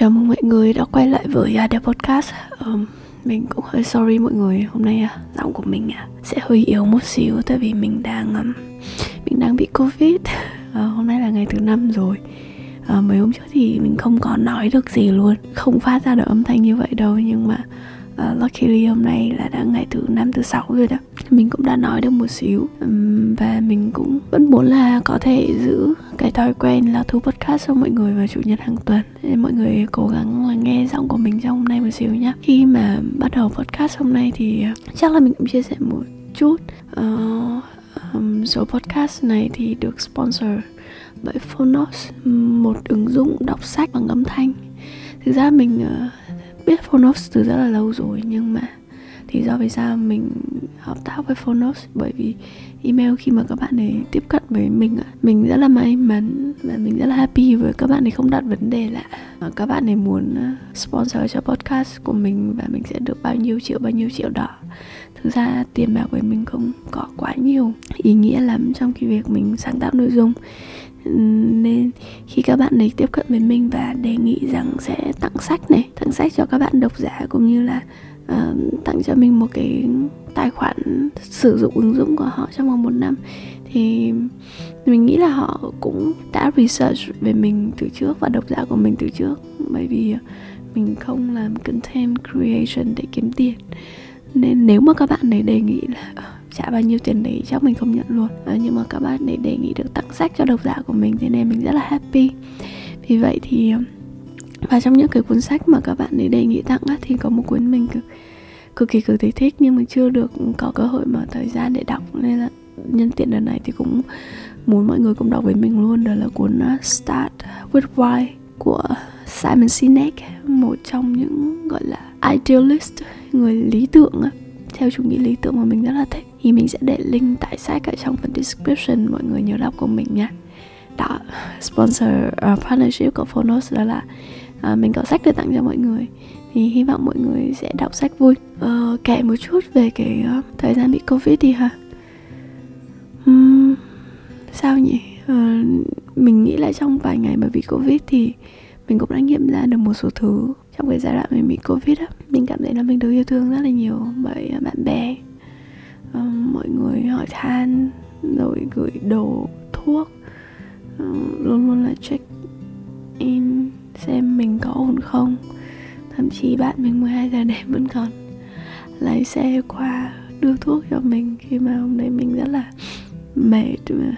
Chào mừng mọi người đã quay lại với à, uh, The Podcast. Um, Mình cũng hơi sorry mọi người Hôm nay uh, giọng của mình uh, sẽ hơi yếu một xíu Tại vì mình đang um, mình đang bị Covid. Uh, Hôm nay là ngày thứ năm rồi. Uh, Mấy hôm trước thì mình không có nói được gì luôn. Không phát ra được âm thanh như vậy đâu Nhưng mà uh, luckily hôm nay là đã ngày thứ năm thứ sáu rồi đó mình cũng đã nói được một xíu. Và mình cũng vẫn muốn là có thể giữ cái thói quen là thu podcast cho mọi người vào chủ nhật hàng tuần. Nên mọi người cố gắng là nghe giọng của mình trong hôm nay một xíu nhé khi mà bắt đầu podcast hôm nay thì ờ, chắc là mình cũng chia sẻ một chút uh, um, số podcast này thì được sponsor bởi Phonos một ứng dụng đọc sách bằng âm thanh. Thực ra mình uh, biết Phonos từ rất là lâu rồi nhưng mà thì do vì sao mình hợp tác với Phonos bởi vì email khi mà các bạn ấy tiếp cận với mình mình rất là may mắn và mình rất là happy với các bạn ấy không đặt vấn đề là các bạn ấy muốn ờ, sponsor cho podcast của mình và mình sẽ được bao nhiêu triệu bao nhiêu triệu đó thực ra tiền bạc với mình không có quá nhiều ý nghĩa lắm trong cái việc mình sáng tạo nội dung. Nên khi các bạn ấy tiếp cận với mình và đề nghị rằng sẽ tặng sách này tặng sách cho các bạn độc giả cũng như là uh, tặng cho mình một cái tài khoản sử dụng ứng dụng của họ trong vòng một năm. Thì mình nghĩ là họ cũng đã research về mình từ trước và độc giả của mình từ trước. Bởi vì mình không làm content creation để kiếm tiền. Nên nếu mà các bạn ấy đề nghị là ờ, trả bao nhiêu tiền đấy chắc mình không nhận luôn. À, nhưng mà các bạn ấy đề nghị được tặng sách cho độc giả của mình thế nên mình rất là happy. Vì vậy thì ờ, và trong những cái cuốn sách mà các bạn ấy đề nghị tặng á, thì có một cuốn mình cực, cực kỳ cực kỳ thích nhưng mà chưa được có cơ hội mở thời gian để đọc. Nên là nhân tiện lần này thì cũng muốn mọi người cùng đọc với mình luôn. Đó là cuốn à, Start with Why của Simon Sinek một trong những gọi là idealist người lý tưởng theo chủ nghĩa lý tưởng mà mình rất là thích. Thì mình sẽ để link tại sách ở trong phần description mọi người nhớ đọc của mình nha. Đó sponsor uh, partnership của Phonos đó là uh, mình có sách để tặng cho mọi người thì hy vọng mọi người sẽ đọc sách vui. Ờ, kể một chút về cái uh, thời gian bị covid đi ha uhm, sao nhỉ? Ờ, mình nghĩ là trong vài ngày mà bị covid thì mình cũng đã nghiệm ra được một số thứ trong cái giai đoạn mình bị covid á. Mình cảm thấy là mình được yêu thương rất là nhiều bởi ờ, bạn bè. Um, mọi người hỏi than rồi gửi đồ thuốc. Um, luôn luôn là check in xem mình có ổn không thậm chí bạn mình 12 giờ đêm vẫn còn lái xe qua đưa thuốc cho mình khi mà hôm đấy mình rất là mệt. Mà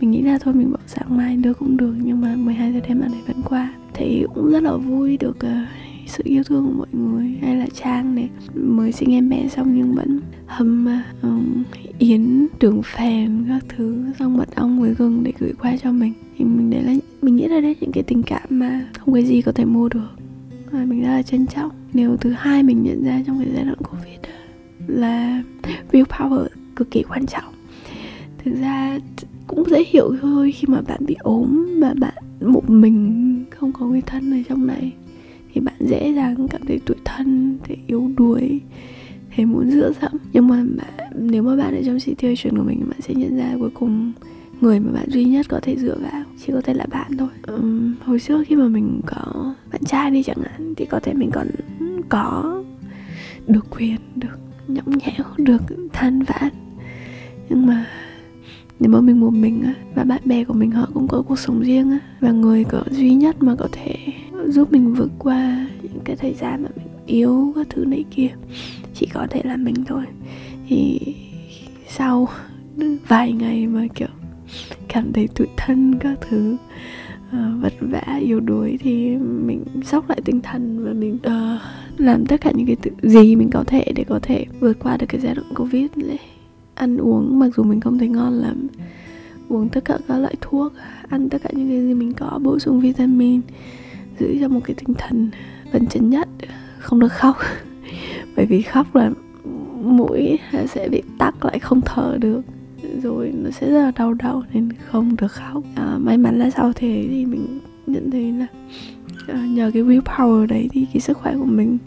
mình nghĩ là thôi mình bỏ sáng mai đưa cũng được nhưng mà 12 giờ đêm bạn ấy vẫn qua. Thì cũng rất là vui được uh, sự yêu thương của mọi người hay là trang này. Mới sinh em bé xong nhưng vẫn hâm um, yến đường phèn các thứ xong mật ong với gừng để gửi qua cho mình. Thì mình đấy là mình nghĩ là đấy những cái tình cảm mà không cái gì có thể mua được và mình rất là trân trọng điều thứ hai mình nhận ra trong cái giai đoạn covid là willpower cực kỳ quan trọng. Thực ra cũng dễ hiểu thôi khi mà bạn bị ốm và bạn một mình không có người thân ở trong này thì bạn dễ dàng cảm thấy tủi thân thấy yếu đuối thấy muốn dựa dẫm. Nhưng mà bạn, nếu mà bạn ở trong situation của mình bạn sẽ nhận ra cuối cùng người mà bạn duy nhất có thể dựa vào chỉ có thể là bạn thôi. Um, hồi trước khi mà mình có bạn trai đi chẳng hạn thì có thể mình còn có được quyền được nhõng nhẽo được than vãn. Nhưng mà nếu mà mình một mình á và bạn bè của mình họ cũng có cuộc sống riêng á và người có duy nhất mà có thể giúp mình vượt qua những cái thời gian mà mình yếu các thứ này kia chỉ có thể là mình thôi. Thì sau vài ngày mà kiểu cảm thấy tủi thân các thứ. Ờ, uh, vật vã yếu đuối thì mình sốc lại tinh thần và mình uh, làm tất cả những cái tự, gì mình có thể để có thể vượt qua được cái giai đoạn covid này. Ăn uống mặc dù mình không thấy ngon lắm uống tất cả các loại thuốc ăn tất cả những cái gì mình có bổ sung vitamin giữ cho một cái tinh thần phấn chấn nhất không được khóc. Bởi vì khóc là mũi sẽ bị tắc lại không thở được rồi nó sẽ rất là đau đầu nên không được khóc. À, may mắn là sau thế thì mình nhận thấy là à, nhờ cái willpower đấy thì cái sức khỏe của mình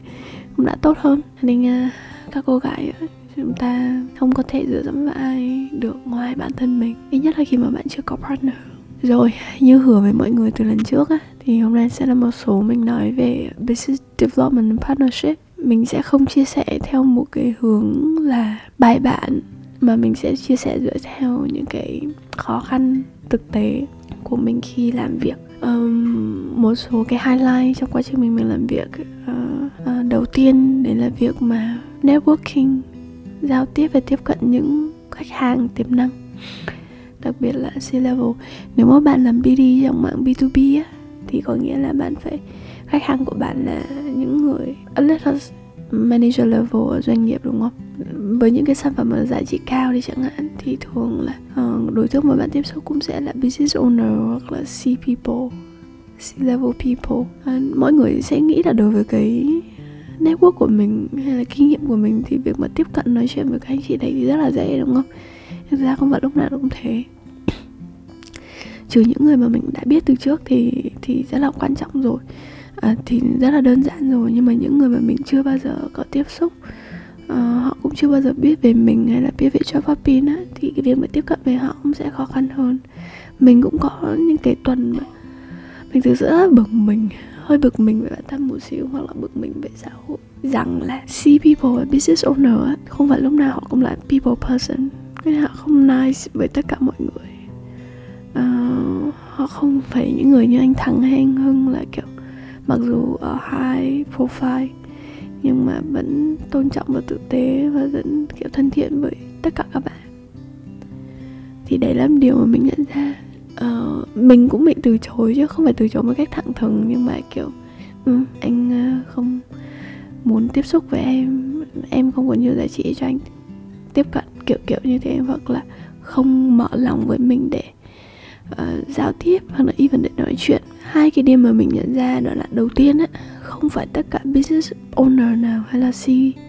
cũng đã tốt hơn. Nên à, các cô gái chúng ta không có thể dựa dẫm vào ai được ngoài bản thân mình. Ít nhất là khi mà bạn chưa có partner. Rồi như hứa với mọi người từ lần trước á thì hôm nay sẽ là một số mình nói về business development partnership. Mình sẽ không chia sẻ theo một cái hướng là bài bản mà mình sẽ chia sẻ dựa theo những cái khó khăn thực tế của mình khi làm việc. Um, một số cái highlight trong quá trình mình mình làm việc uh, uh, đầu tiên đấy là việc mà networking giao tiếp và tiếp cận những khách hàng tiềm năng đặc biệt là C-level. Nếu mà bạn làm BD trong mạng B2B á, thì có nghĩa là bạn phải khách hàng của bạn là những người unless manager level ở doanh nghiệp đúng không? Với những cái sản phẩm ở giá trị cao đi chẳng hạn thì thường là uh, đối tượng mà bạn tiếp xúc cũng sẽ là business owner hoặc là C people C level people. Uh, mỗi người sẽ nghĩ là đối với cái network của mình hay là kinh nghiệm của mình thì việc mà tiếp cận nói chuyện với các anh chị đấy thì rất là dễ đúng không? Thực ra không phải lúc nào cũng thế. Trừ những người mà mình đã biết từ trước thì thì rất là quan trọng rồi à, thì rất là đơn giản rồi nhưng mà những người mà mình chưa bao giờ có tiếp xúc uh, họ cũng chưa bao giờ biết về mình hay là biết về job pin á thì cái việc mà tiếp cận về họ cũng sẽ khó khăn hơn. Mình cũng có những cái tuần mà mình thực sự rất là bực mình hơi bực mình về bản thân một xíu hoặc là bực mình về xã hội. Rằng là C people và business owner á, không phải lúc nào họ cũng là people person nên họ không nice với tất cả mọi người. Uh, họ không phải những người như anh thắng hay anh hưng là kiểu mặc dù ở hai profile nhưng mà vẫn tôn trọng và tử tế và vẫn kiểu thân thiện với tất cả các bạn. Thì đấy là điều mà mình nhận ra. Uh, mình cũng bị từ chối chứ không phải từ chối một cách thẳng thừng nhưng mà kiểu um, anh uh, không muốn tiếp xúc với em em không có nhiều giá trị cho anh tiếp cận kiểu kiểu như thế hoặc là không mở lòng với mình để uh, giao tiếp hoặc là even để nói chuyện hai cái điểm mà mình nhận ra đó là đầu tiên á, không phải tất cả business owner nào hay là C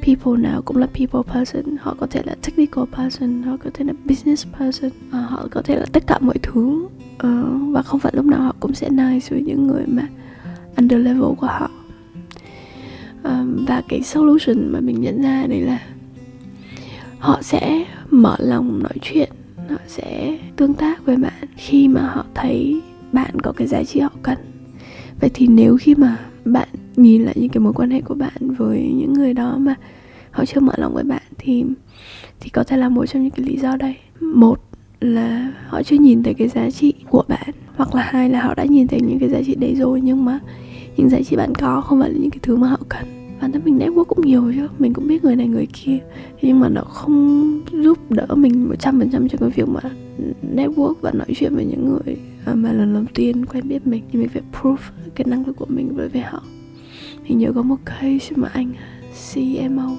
people nào cũng là people person. Họ có thể là technical person, họ có thể là business person à, họ có thể là tất cả mọi thứ. Ờ, và không phải lúc nào họ cũng sẽ nice với những người mà under level của họ. Ờ, và cái solution mà mình nhận ra đây là họ sẽ mở lòng nói chuyện, họ sẽ tương tác với bạn khi mà họ thấy bạn có cái giá trị họ cần. Vậy thì nếu khi mà bạn nhìn lại những cái mối quan hệ của bạn với những người đó mà họ chưa mở lòng với bạn thì thì có thể là một trong những cái lý do đây. Một là họ chưa nhìn thấy cái giá trị của bạn, hoặc là hai là họ đã nhìn thấy những cái giá trị đấy rồi nhưng mà những giá trị bạn có không phải là những cái thứ mà họ cần. Bản thân mình network cũng nhiều chứ, mình cũng biết người này người kia, nhưng mà nó không giúp đỡ mình một trăm phần trăm cho cái việc mà network và nói chuyện với những người mà lần đầu tiên quen biết mình thì mình phải proof cái năng lực của mình với với họ. Thì nhớ có một case mà anh uh, CMO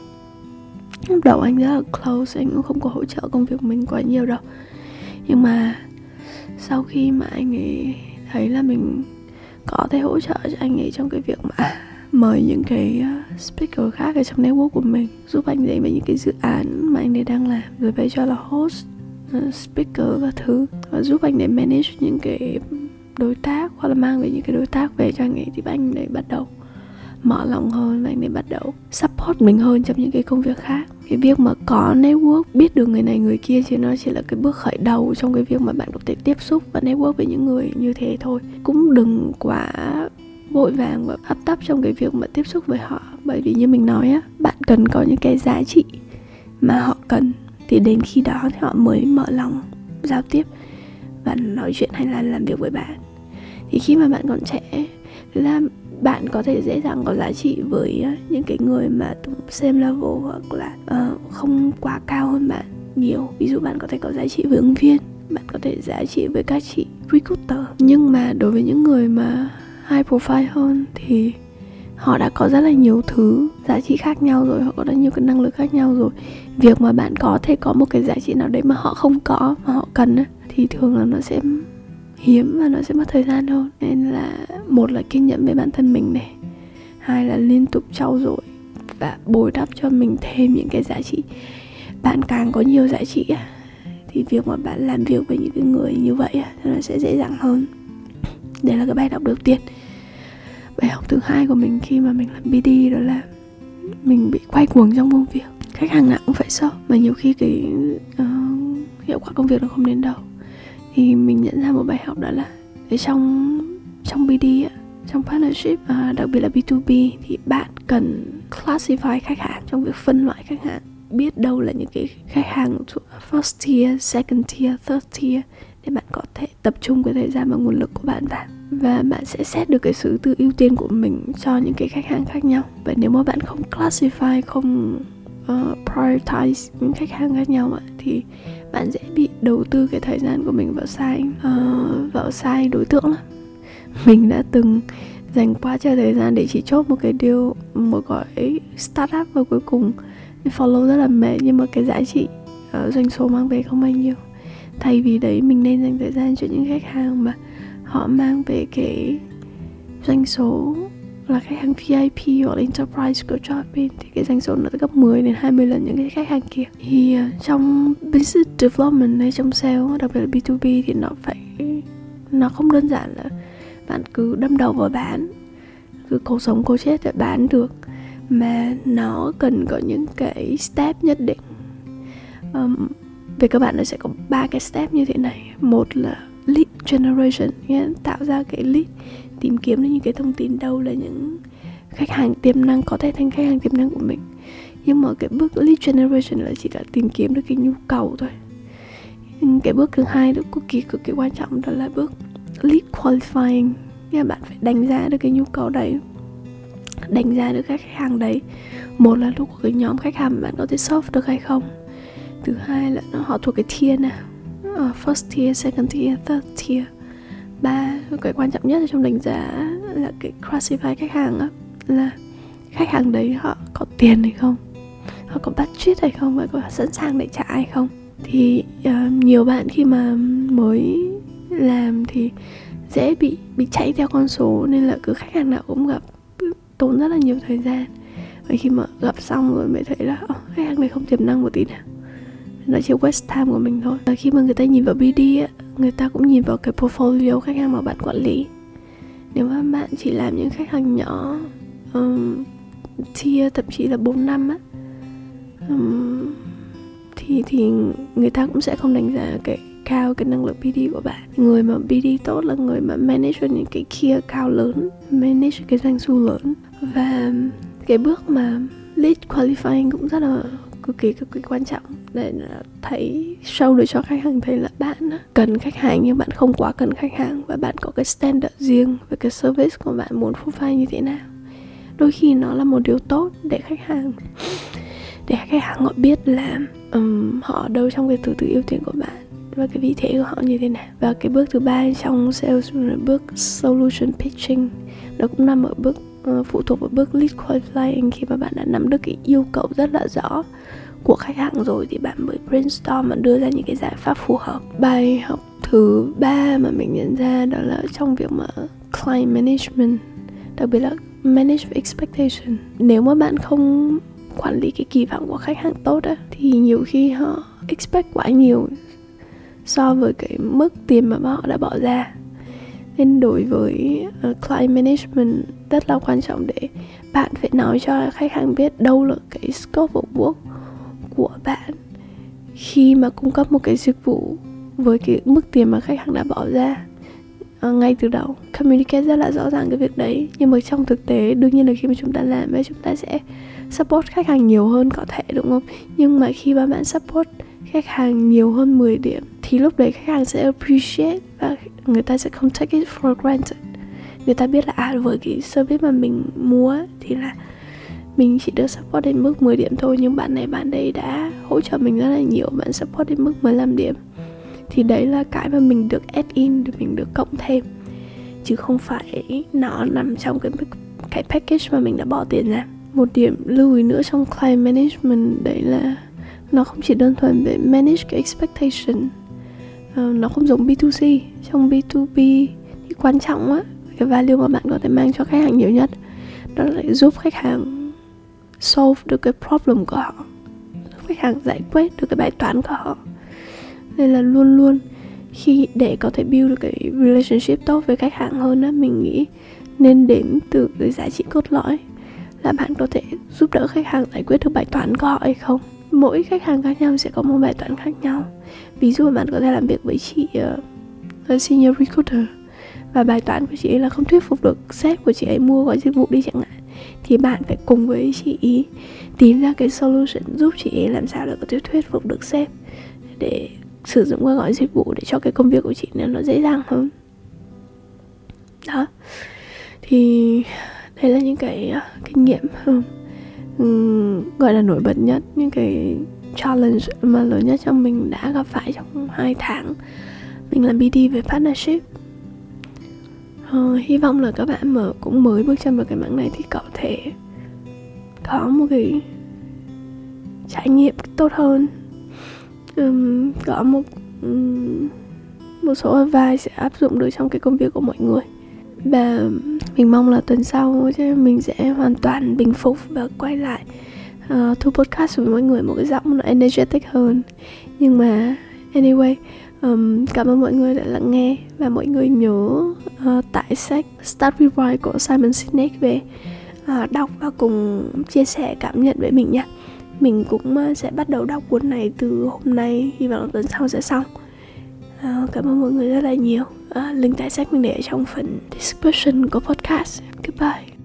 lúc đầu anh rất là close, anh cũng không có hỗ trợ công việc mình quá nhiều đâu. Nhưng mà sau khi mà anh ấy thấy là mình có thể hỗ trợ cho anh ấy trong cái việc mà mời những cái uh, speaker khác ở trong network của mình, giúp anh ấy về những cái dự án mà anh ấy đang làm, rồi vai trò là host. Ờ, speaker và thứ và giúp anh để manage những cái đối tác hoặc là mang về những cái đối tác về cho anh ấy thì anh để bắt đầu mở lòng hơn và anh ấy bắt đầu support mình hơn trong những cái công việc khác. Cái việc mà có network, biết được người này người kia thì nó chỉ là cái bước khởi đầu trong cái việc mà bạn có thể tiếp xúc và network với những người như thế thôi. Cũng đừng quá vội vàng và hấp tấp trong cái việc mà tiếp xúc với họ. Bởi vì như mình nói á, bạn cần có những cái giá trị mà họ cần thì đến khi đó thì họ mới mở lòng giao tiếp và nói chuyện hay là làm việc với bạn. Thì khi mà bạn còn trẻ thực ra bạn có thể dễ dàng có giá trị với ờ, những cái người mà xem level hoặc là uh, không quá cao hơn bạn nhiều. Ví dụ bạn có thể có giá trị với ứng viên bạn có thể giá trị với các chị recruiter. Nhưng mà đối với những người mà high profile hơn thì họ đã có rất là nhiều thứ giá trị khác nhau rồi, họ có rất nhiều cái năng lực khác nhau rồi. Việc mà bạn có thể có một cái giá trị nào đấy mà họ không có, mà họ cần thì thường là nó sẽ hiếm và nó sẽ mất thời gian hơn. Nên là một là kiên nhẫn với bản thân mình này, hai là liên tục trau dồi và bồi đắp cho mình thêm những cái giá trị. Bạn càng có nhiều giá trị thì việc mà bạn làm việc với những cái người như vậy nó sẽ dễ dàng hơn. Đây là cái bài học đầu tiên học thứ hai của mình khi mà mình làm BD đó là mình bị quay cuồng trong công việc. Khách hàng nào cũng phải sợ mà nhiều khi cái uh, hiệu quả công việc nó không đến đâu. Thì mình nhận ra một bài học đó là ở trong trong BD trong partnership và đặc biệt là B2B thì bạn cần classify khách hàng trong việc phân loại khách hàng. Biết đâu là những cái khách hàng first tier, second tier, third tier để bạn có thể tập trung cái thời gian và nguồn lực của bạn vào và bạn sẽ xét được cái sự tự ưu tiên của mình cho những cái khách hàng khác nhau. Và nếu mà bạn không classify không uh, prioritize những khách hàng khác nhau thì bạn dễ bị đầu tư cái thời gian của mình vào sai uh, vào sai đối tượng lắm. Mình đã từng dành quá trời thời gian để chỉ chốt một cái điều một gói startup và cuối cùng follow rất là mệt nhưng mà cái giá trị uh, doanh số mang về không bao nhiêu. Thay vì đấy mình nên dành thời gian cho những khách hàng mà họ mang về cái doanh số là khách hàng VIP hoặc là enterprise của Jobin thì cái doanh số nó gấp 10 đến 20 lần những cái khách hàng kia. Thì ờ, trong business development hay trong sale đặc biệt là B2B thì nó phải nó không đơn giản là bạn cứ đâm đầu vào bán cứ cố sống cố chết để bán được mà nó cần có những cái step nhất định. Um, về các bạn nó sẽ có ba cái step như thế này. Một là lead generation, nghĩa tạo ra cái lead, tìm kiếm được những cái thông tin đâu là những khách hàng tiềm năng, có thể thành khách hàng tiềm năng của mình. Nhưng mà cái bước lead generation là chỉ là tìm kiếm được cái nhu cầu thôi. Cái bước thứ hai đó cực kỳ cực kỳ quan trọng đó là bước lead qualifying. Nghĩa là bạn phải đánh giá được cái nhu cầu đấy, đánh giá được các khách hàng đấy. Một là lúc của cái nhóm khách hàng bạn có thể solve được hay không. Thứ hai là nó, họ thuộc cái tier nào uh, first tier second tier third tier. Ba cái quan trọng nhất trong đánh giá là cái classify khách hàng á là khách hàng đấy họ có tiền hay không? Họ có budget hay không? Và có sẵn sàng để trả hay không? Thì uh, nhiều bạn khi mà mới làm thì dễ bị bị chạy theo con số nên là cứ khách hàng nào cũng gặp tốn rất là nhiều thời gian. Và khi mà gặp xong rồi mới thấy là oh, khách hàng này không tiềm năng một tí nào nó chỉ waste time của mình thôi. Và khi mà người ta nhìn vào BD á, người ta cũng nhìn vào cái portfolio khách hàng mà bạn quản lý. Nếu mà bạn chỉ làm những khách hàng nhỏ um, tier thậm chí là 4 năm á um, thì thì người ta cũng sẽ không đánh giá cái cao cái năng lực BD của bạn. Người mà BD tốt là người mà manage những cái kia cao lớn manage cái doanh thu lớn. Và cái bước mà lead qualifying cũng rất là cực kỳ cực kỳ quan trọng để thấy show được cho khách hàng thấy là bạn cần khách hàng nhưng bạn không quá cần khách hàng và bạn có cái standard riêng về cái service của bạn muốn provide như thế nào. Đôi khi nó là một điều tốt để khách hàng để khách hàng họ biết là um, họ đâu trong cái thứ tự ưu tiên của bạn và cái vị thế của họ như thế nào. Và cái bước thứ ba trong sales là bước solution pitching nó cũng nằm ở bước uh, phụ thuộc vào bước lead qualifying khi mà bạn đã nắm được cái yêu cầu rất là rõ của khách hàng rồi thì bạn mới brainstorm và đưa ra những cái giải pháp phù hợp. Bài học thứ ba mà mình nhận ra đó là trong việc mà client management đặc biệt là manage expectation. Nếu mà bạn không quản lý cái kỳ vọng của khách hàng tốt á thì nhiều khi họ expect quá nhiều so với cái mức tiền mà họ đã bỏ ra nên đối với ờ, uh, client management rất là quan trọng để bạn phải nói cho khách hàng biết đâu là cái scope of work của bạn khi mà cung cấp một cái dịch vụ với cái mức tiền mà khách hàng đã bỏ ra. Uh, ngay từ đầu communicate rất là rõ ràng cái việc đấy nhưng mà trong thực tế đương nhiên là khi mà chúng ta làm ấy chúng ta sẽ support khách hàng nhiều hơn có thể đúng không? Nhưng mà khi mà bạn support khách hàng nhiều hơn 10 điểm thì lúc đấy khách hàng sẽ appreciate và người ta sẽ không take it for granted. Người ta biết là à với cái service mà mình mua thì là mình chỉ được support đến mức 10 điểm thôi, nhưng bạn này, bạn đây đã hỗ trợ mình rất là nhiều, bạn support đến mức 15 điểm. Thì đấy là cái mà mình được add in được mình được cộng thêm. Chứ không phải nó nằm trong cái cái package mà mình đã bỏ tiền ra. Một điểm lưu ý nữa trong client management, đấy là nó không chỉ đơn thuần về manage cái expectation Ờ, nó không giống B2C trong B2B thì quan trọng á, cái value mà bạn có thể mang cho khách hàng nhiều nhất đó là giúp khách hàng solve được cái problem của họ, giúp khách hàng giải quyết được cái bài toán của họ. Nên là luôn luôn khi để có thể build được cái relationship tốt với khách hàng hơn á, mình nghĩ nên đến từ cái giá trị cốt lõi là bạn có thể giúp đỡ khách hàng giải quyết được bài toán của họ hay không mỗi khách hàng khác nhau sẽ có một bài toán khác nhau. Ví dụ bạn có thể làm việc với chị uh, senior recruiter và bài toán của chị ấy là không thuyết phục được sếp của chị ấy mua gói dịch vụ đi chẳng hạn thì bạn phải cùng với chị ý tìm ra cái solution giúp chị ấy làm sao để có thể thuyết phục được sếp để sử dụng các gói dịch vụ để cho cái công việc của chị nó dễ dàng hơn. Đó. Thì đây là những cái uh, kinh nghiệm ừ um, gọi là nổi bật nhất những cái challenge mà lớn nhất trong mình đã gặp phải trong hai tháng mình làm BD về partnership. Uh, hy vọng là các bạn mở cũng mới bước chân vào cái mảng này thì có thể có một cái trải nghiệm tốt hơn. Um, có một um, một số advice sẽ áp dụng được trong cái công việc của mọi người và mình mong là tuần sau mình sẽ hoàn toàn bình phục và quay lại uh, thu podcast với mọi người một cái giọng nó energetic hơn. Nhưng mà anyway um, cảm ơn mọi người đã lắng nghe và mọi người nhớ uh, tải sách Start with Why của Simon Sinek về uh, đọc và cùng chia sẻ cảm nhận với mình nhé mình cũng uh, sẽ bắt đầu đọc cuốn này từ hôm nay hy vọng tuần sau sẽ xong. Ờ, cảm ơn mọi người rất là nhiều. Uh, link tải sách mình để trong phần description của podcast. Goodbye.